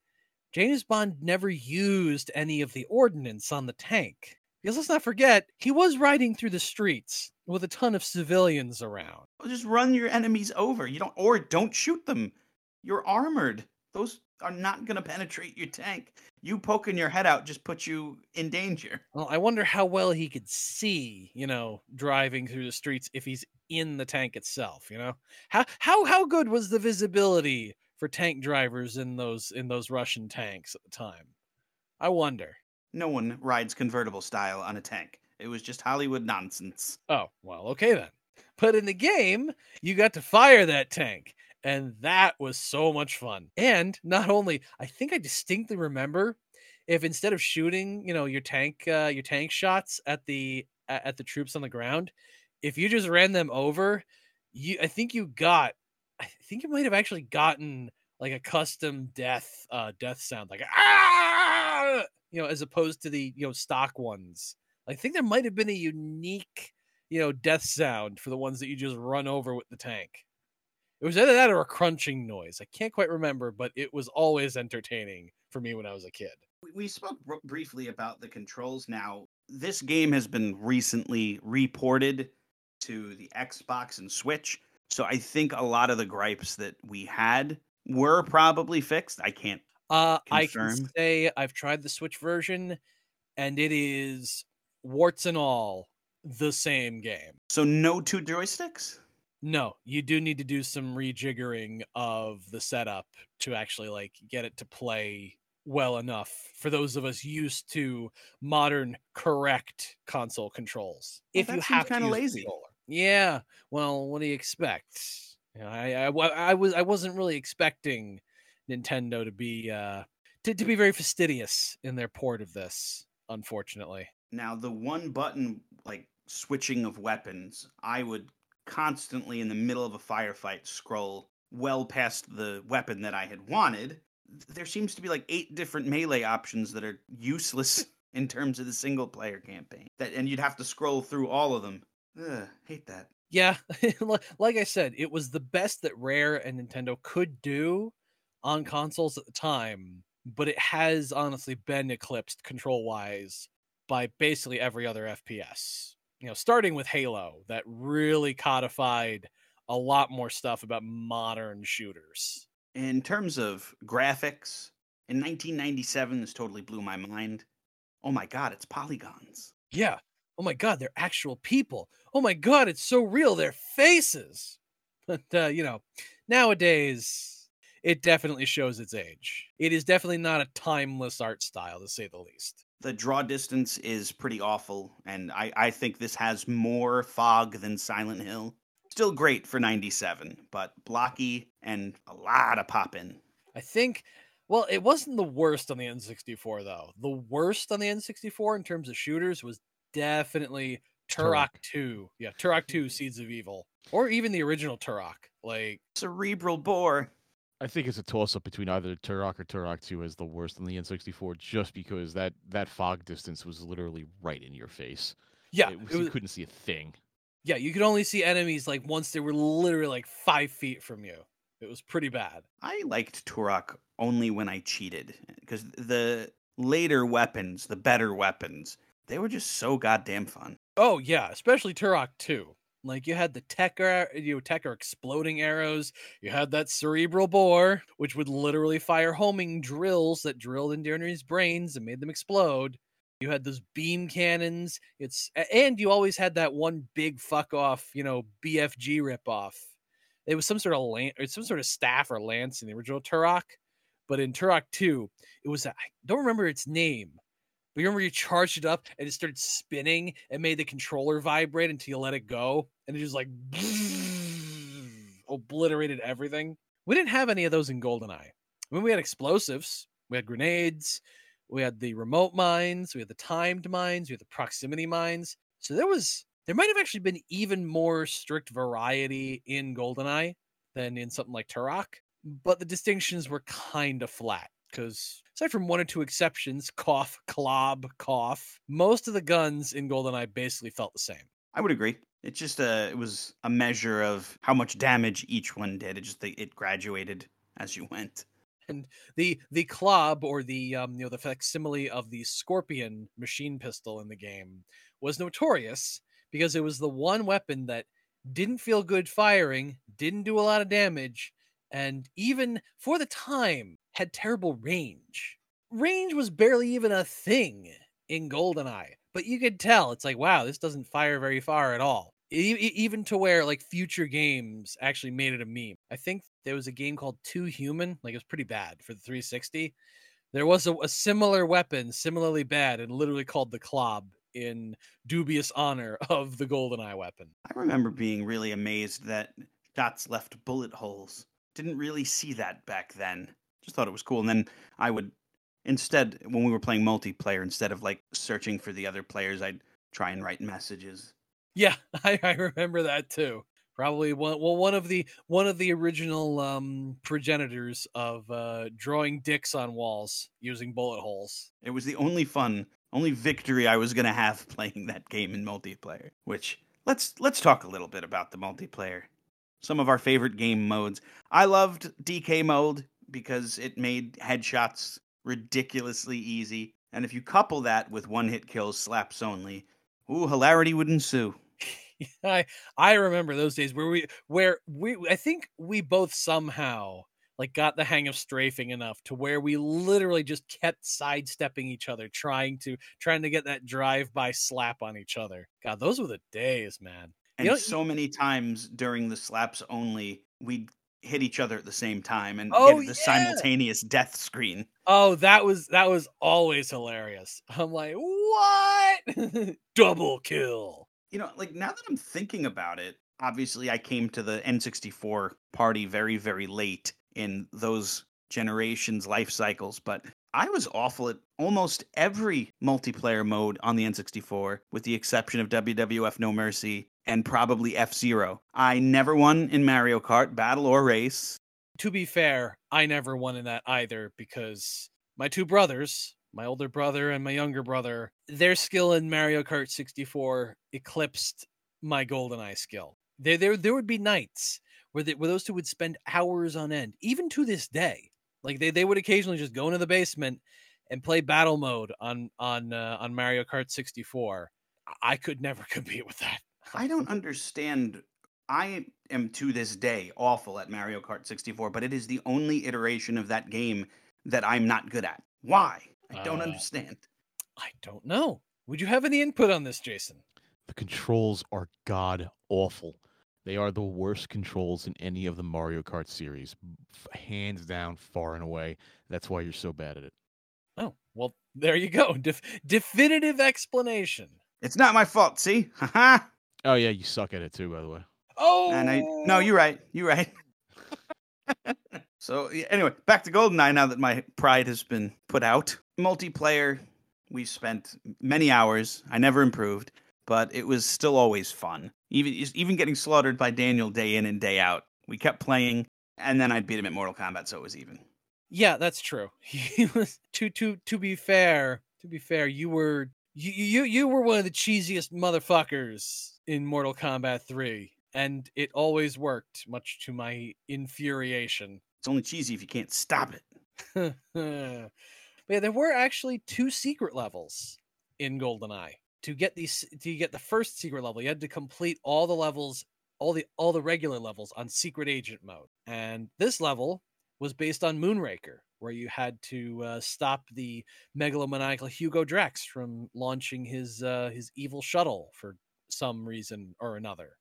James Bond never used any of the ordnance on the tank. Because let's not forget, he was riding through the streets with a ton of civilians around. Well, just run your enemies over. You don't or don't shoot them. You're armored. Those are not going to penetrate your tank. You poking your head out just puts you in danger. Well, I wonder how well he could see, you know, driving through the streets if he's in the tank itself, you know? How how how good was the visibility for tank drivers in those in those Russian tanks at the time? I wonder. No one rides convertible style on a tank. It was just Hollywood nonsense. Oh, well, okay then. But in the game, you got to fire that tank, and that was so much fun. And not only, I think I distinctly remember if instead of shooting, you know, your tank uh, your tank shots at the at the troops on the ground, if you just ran them over, you I think you got I think you might have actually gotten like a custom death uh death sound like ah you know as opposed to the you know stock ones. I think there might have been a unique you know death sound for the ones that you just run over with the tank. It was either that or a crunching noise. I can't quite remember, but it was always entertaining for me when I was a kid. We- spoke br- briefly about the controls. Now, this game has been recently reported to the Xbox and Switch. So I think a lot of the gripes that we had were probably fixed. I can't. Uh, I can say I've tried the Switch version, and it is warts and all the same game. So no two joysticks? No, you do need to do some rejiggering of the setup to actually like get it to play well enough for those of us used to modern correct console controls. Well, if that you seems have to kinda lazy. Yeah. Well, what do you expect? You know, I, I I was I wasn't really expecting Nintendo to be uh to, to be very fastidious in their port of this, unfortunately. Now, the one button, like switching of weapons, I would constantly in the middle of a firefight scroll well past the weapon that I had wanted. There seems to be like eight different melee options that are useless in terms of the single player campaign. That and you'd have to scroll through all of them. Ugh, hate that. Yeah, like I said, it was the best that Rare and Nintendo could do on consoles at the time, but it has honestly been eclipsed control wise by basically every other FPS. You know, starting with Halo, that really codified a lot more stuff about modern shooters. In terms of graphics, in 1997, this totally blew my mind. Oh my god, it's polygons. Yeah. Oh my god, they're actual people. Oh my god, it's so real. Their faces. But uh, you know, nowadays it definitely shows its age. It is definitely not a timeless art style, to say the least. The draw distance is pretty awful, and I, I think this has more fog than Silent Hill. Still great for 97, but blocky and a lot of pop in. I think. Well, it wasn't the worst on the N64 though. The worst on the N64 in terms of shooters was definitely Turok, Turok. 2. Yeah, Turok 2 mm-hmm. Seeds of Evil. Or even the original Turok. Like Cerebral bore. I think it's a toss up between either Turok or Turok 2 as the worst on the N64 just because that, that fog distance was literally right in your face. yeah, It was- it you couldn't see a thing. yeah, you could only see enemies like once they were literally like 5 feet from you. It was pretty bad. I liked Turok only when I cheated because the later weapons, the better weapons, they were just so goddamn fun. Oh yeah, especially Turok 2. Like you had the Tekka, you know, Tekka exploding arrows. You had that cerebral bore, which would literally fire homing drills that drilled into enemies' brains and made them explode. You had those beam cannons. It's and you always had that one big fuck off, you know, BFG ripoff. It was some sort of lan- or some sort of staff or lance in the original Turok, but in Turok 2, it was I don't remember its name, but you remember you charged it up and it started spinning and made the controller vibrate until you let it go, and it just like obliterated everything. We didn't have any of those in GoldenEye. I mean, we had explosives, we had grenades, we had the remote mines, we had the timed mines, we had the proximity mines. So there was there might have actually been even more strict variety in GoldenEye than in something like Turok, but the distinctions were kind of flat because aside from one or two exceptions, cough, Klobb, cough, most of the guns in GoldenEye basically felt the same. I would agree. It's just a it was a measure of how much damage each one did. It just it graduated as you went. And the the Klobb or the um you know the facsimile of the scorpion machine pistol in the game was notorious because it was the one weapon that didn't feel good firing didn't do a lot of damage and even for the time had terrible range range was barely even a thing in goldeneye but you could tell it's like wow this doesn't fire very far at all even to where like future games actually made it a meme. I think there was a game called Too Human, like it was pretty bad for the 360. There was a, a similar weapon, similarly bad, and literally called the Klobb in dubious honor of the GoldenEye weapon. I remember being really amazed that shots left bullet holes. Didn't really see that back then. Just thought it was cool. And then I would instead when we were playing multiplayer, instead of like searching for the other players, I'd try and write messages. Yeah, I, I remember that too. Probably one well one of the one of the original um progenitors of uh drawing dicks on walls using bullet holes. It was the only fun, only victory I was gonna have playing that game in multiplayer. Which let's let's talk a little bit about the multiplayer. Some of our favorite game modes. I loved DK mode because it made headshots ridiculously easy. And if you couple that with one hit kills, slaps only, ooh, hilarity would ensue. I I remember those days where we where we I think we both somehow like got the hang of strafing enough to where we literally just kept sidestepping each other trying to trying to get that drive by slap on each other. God, those were the days, man. And know, so many times during the slaps only, we'd hit each other at the same time and Oh, get the yeah! simultaneous death screen. Oh, that was that was always hilarious. I'm like, "What? Double kill." You know, like now that I'm thinking about it, obviously I came to the N64 party very, very late in those generations' life cycles, but I was awful at almost every multiplayer mode on the N64, with the exception of WWF No Mercy and probably F Zero. I never won in Mario Kart, battle or race. to be fair, I never won in that either because my two brothers, my older brother and my younger brother, their skill in Mario Kart 64 eclipsed my GoldenEye skill. There, there, there would be nights where, they, where those two would spend hours on end, even to this day. Like they, they would occasionally just go into the basement and play battle mode on on uh, on Mario Kart 64. I- I could never compete with that. I don't understand. I am to this day awful at Mario Kart 64, but it is the only iteration of that game that I'm not good at. Why? I don't Uh, understand. I don't know. Would you have any input on this, Jason? The controls are god awful. They are the worst controls in any of the Mario Kart series, f- hands down, far and away. That's why you're so bad at it. Oh, well, there you go. Def- definitive explanation. It's not my fault. See, haha. Oh yeah, you suck at it too, by the way. Oh, And I no, you're right. You're right. so anyway, back to GoldenEye. Now that my pride has been put out, multiplayer. We spent many hours. I never improved, but it was still always fun. Even even getting slaughtered by Daniel day in and day out. We kept playing, and then I'd beat him at Mortal Kombat, so it was even. Yeah, that's true. He was to to to be fair. To be fair, you were you you you were one of the cheesiest motherfuckers in Mortal Kombat 3, and it always worked, much to my infuriation. It's only cheesy if you can't stop it. but yeah, there were actually two secret levels in GoldenEye. To get these to get the first secret level, you had to complete all the levels, all the all the regular levels on secret agent mode. And this level was based on Moonraker, where you had to uh, stop the megalomaniacal Hugo Drax from launching his uh, his evil shuttle for some reason or another.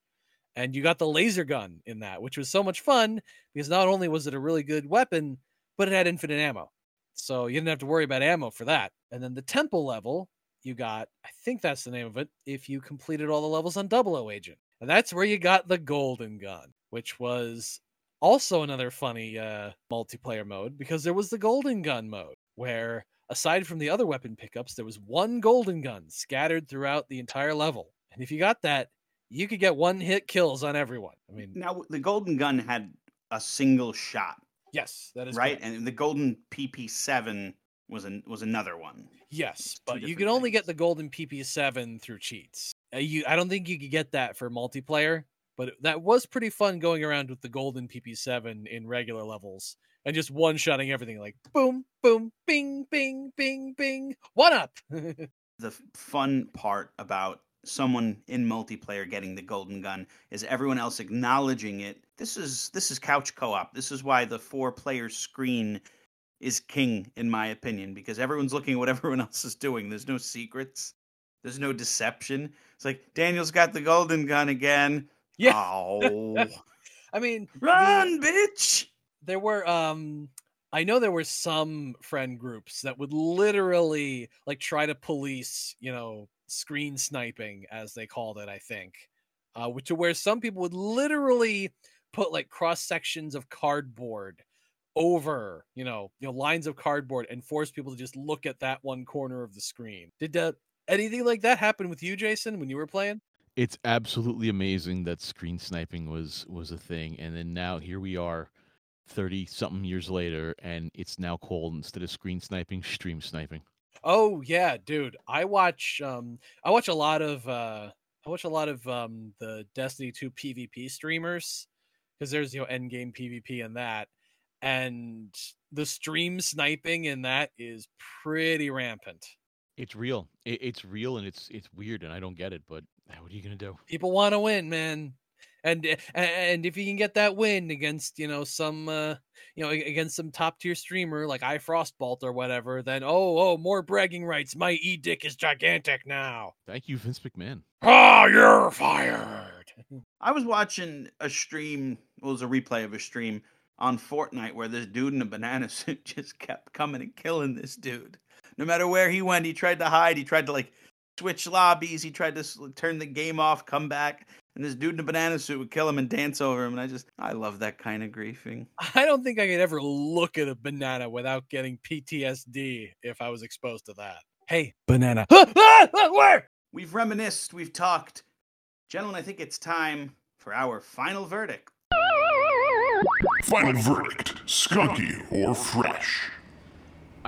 And you got the laser gun in that, which was so much fun because not only was it a really good weapon, but it had infinite ammo. So you didn't have to worry about ammo for that. And then the temple level, you got, I think that's the name of it, if you completed all the levels on Double O Agent. And that's where you got the golden gun, which was also another funny uh, multiplayer mode because there was the golden gun mode where aside from the other weapon pickups there was one golden gun scattered throughout the entire level and if you got that you could get one hit kills on everyone i mean Now the golden gun had a single shot, yes that is right? correct. And the golden PP7 was an, was another one. yes but you can only get the golden pp7 through cheats Uh, you i don't think you could get that for multiplayer but that was pretty fun going around with the golden pp7 in regular levels and just one shotting everything like boom boom bing bing bing bing one up The fun part about someone in multiplayer getting the golden gun is everyone else acknowledging it. This is this is couch co-op. This is why the four player screen is king in my opinion because everyone's looking at what everyone else is doing. There's no secrets. There's no deception. It's like Daniel's got the golden gun again. yeah Oh, i mean the- run, bitch! there were um I know there were some friend groups that would literally like try to police, you know, screen sniping as they called it, I think. Uh to where some people would literally put like cross sections of cardboard over, you know, you know, lines of cardboard and force people to just look at that one corner of the screen. Did uh, anything like that happen with you, Jason, when you were playing? It's absolutely amazing that screen sniping was was a thing, and then now here we are, thirty something years later, and it's now called instead of screen sniping, stream sniping. Oh yeah, dude. I watch um I watch a lot of uh I watch a lot of um the Destiny 2 PvP streamers because there's you know endgame PvP in that and the stream sniping in that is pretty rampant. It's real. It, it's real, and it's it's weird, and I don't get it. But what are you gonna do? People want to win, man. And and if you can get that win against, you know, some uh you know, against some top tier streamer like I Frostbolt or whatever, then oh, oh, more bragging rights. My e dick is gigantic now. Thank you, Vince McMahon. Oh, you're fired. I was watching a stream. Well, it was a replay of a stream on Fortnite where this dude in a banana suit just kept coming and killing this dude. No matter where he went, he tried to hide. He tried to like switch lobbies. He tried to turn the game off, come back, and this dude in a banana suit would kill him and dance over him. And I just, I love that kind of griefing. I don't think I could ever look at a banana without getting PTSD if I was exposed to that. Hey, banana. Ah, ah, ah, where? We've reminisced. We've talked, gentlemen. I think it's time for our final verdict. Final verdict skunky or fresh?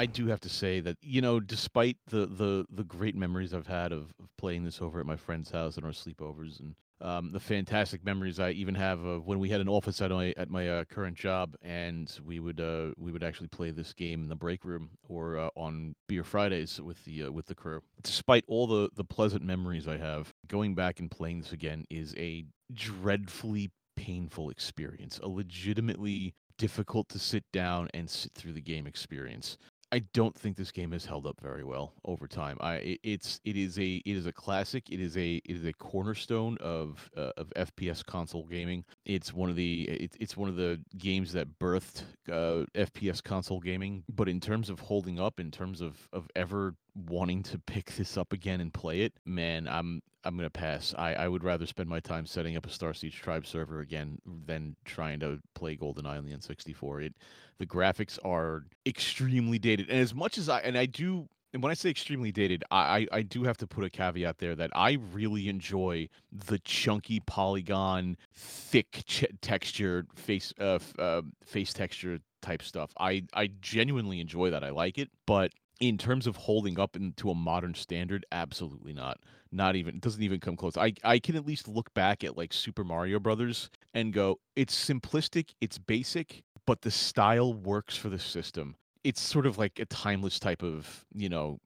I do have to say that you know, despite the the the great memories I've had of, of playing this over at my friend's house and our sleepovers, and um, the fantastic memories I even have of when we had an office at my at my uh, current job, and we would uh, we would actually play this game in the break room or uh, on beer Fridays with the uh, with the crew. Despite all the the pleasant memories I have, going back and playing this again is a dreadfully painful experience, a legitimately difficult to sit down and sit through the game experience. I don't think this game has held up very well over time. I it, it's it is a it is a classic. It is a it is a cornerstone of uh, of FPS console gaming. It's one of the it, it's one of the games that birthed uh, FPS console gaming. But in terms of holding up, in terms of of ever wanting to pick this up again and play it, man, I'm I'm gonna pass. I, I would rather spend my time setting up a Starsiege Tribe server again than trying to play GoldenEye on the N64. It the graphics are extremely dated, and as much as I and I do. And when I say extremely dated, I, I, I do have to put a caveat there that I really enjoy the chunky polygon, thick ch- texture face uh, f- uh, face texture type stuff. I I genuinely enjoy that. I like it, but in terms of holding up into a modern standard, absolutely not. Not even it doesn't even come close. I I can at least look back at like Super Mario Brothers and go, it's simplistic, it's basic, but the style works for the system. It's sort of like a timeless type of, you know,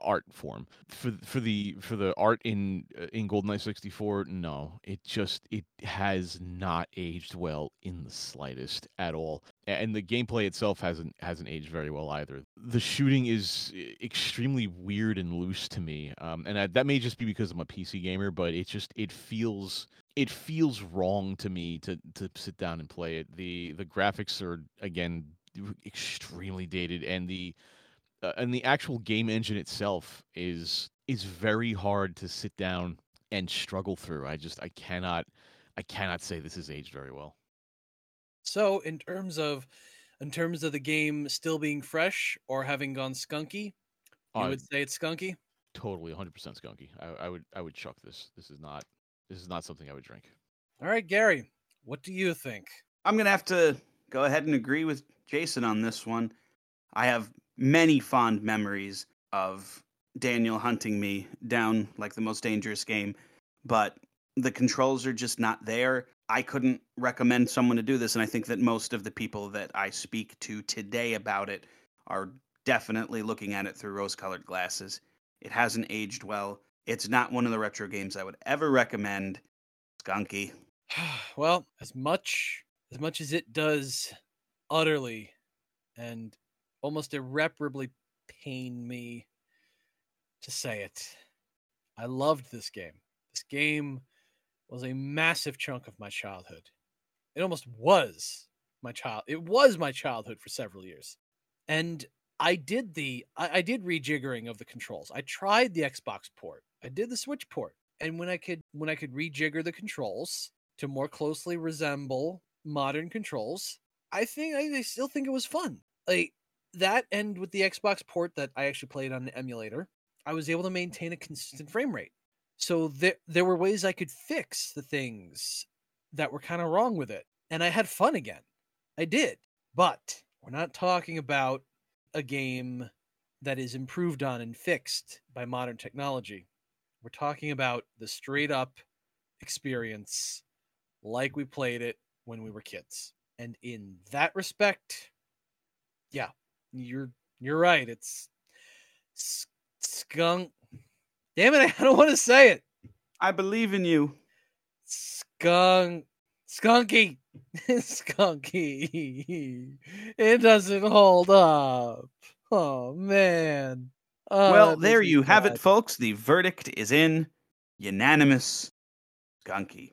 art form for for the for the art in uh, in goldeneye 64 no it just it has not aged well in the slightest at all and the gameplay itself hasn't hasn't aged very well either the shooting is extremely weird and loose to me um, and I, that may just be because i'm a pc gamer but it just it feels it feels wrong to me to to sit down and play it the the graphics are again extremely dated and the uh, and the actual game engine itself is is very hard to sit down and struggle through. I just I cannot I cannot say this is aged very well. So, in terms of in terms of the game still being fresh or having gone skunky, you Uh, would say it's skunky. totally 100% skunky. I, I would I would chuck this. This is not this is not something I would drink. All right, Gary, what do you think? I'm gonna have to go ahead and agree with Jason on this one. I have many fond memories of Daniel hunting me down like the most dangerous game, but the controls are just not there. I couldn't recommend someone to do this, and I think that most of the people that I speak to today about it are definitely looking at it through rose colored glasses. It hasn't aged well. It's not one of the retro games I would ever recommend. Skunky. well, as much as much as it does utterly and almost irreparably pain me to say it. I loved this game. This game was a massive chunk of my childhood. It almost was my child. It was my childhood for several years. And I did the I, I did rejiggering of the controls. I tried the Xbox port. I did the Switch port. And when I could when I could rejigger the controls to more closely resemble modern controls, I think I, I still think it was fun. Like that and with the Xbox port that I actually played on an emulator, I was able to maintain a consistent frame rate. So there there were ways I could fix the things that were kind of wrong with it. And I had fun again. I did. But we're not talking about a game that is improved on and fixed by modern technology. We're talking about the straight up experience like we played it when we were kids. And in that respect, yeah, you're you're right. It's skunk. Damn it! I don't want to say it. I believe in you. Skunk, skunky, skunky. It doesn't hold up. Oh man. Oh, well, there you have it, folks. The verdict is in. Unanimous. Skunky.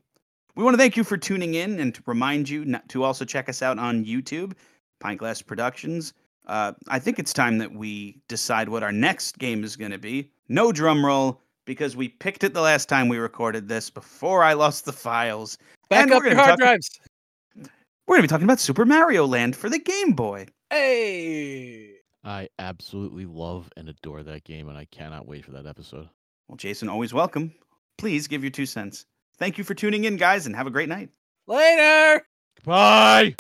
We want to thank you for tuning in and to remind you not to also check us out on YouTube, Pint Glass Productions. Uh, I think it's time that we decide what our next game is going to be. No drum roll, because we picked it the last time we recorded this before I lost the files. Back and up your hard talk- drives. We're going to be talking about Super Mario Land for the Game Boy. Hey. I absolutely love and adore that game and I cannot wait for that episode. Well, Jason, always welcome. Please give your two cents. Thank you for tuning in, guys, and have a great night. Later. Bye.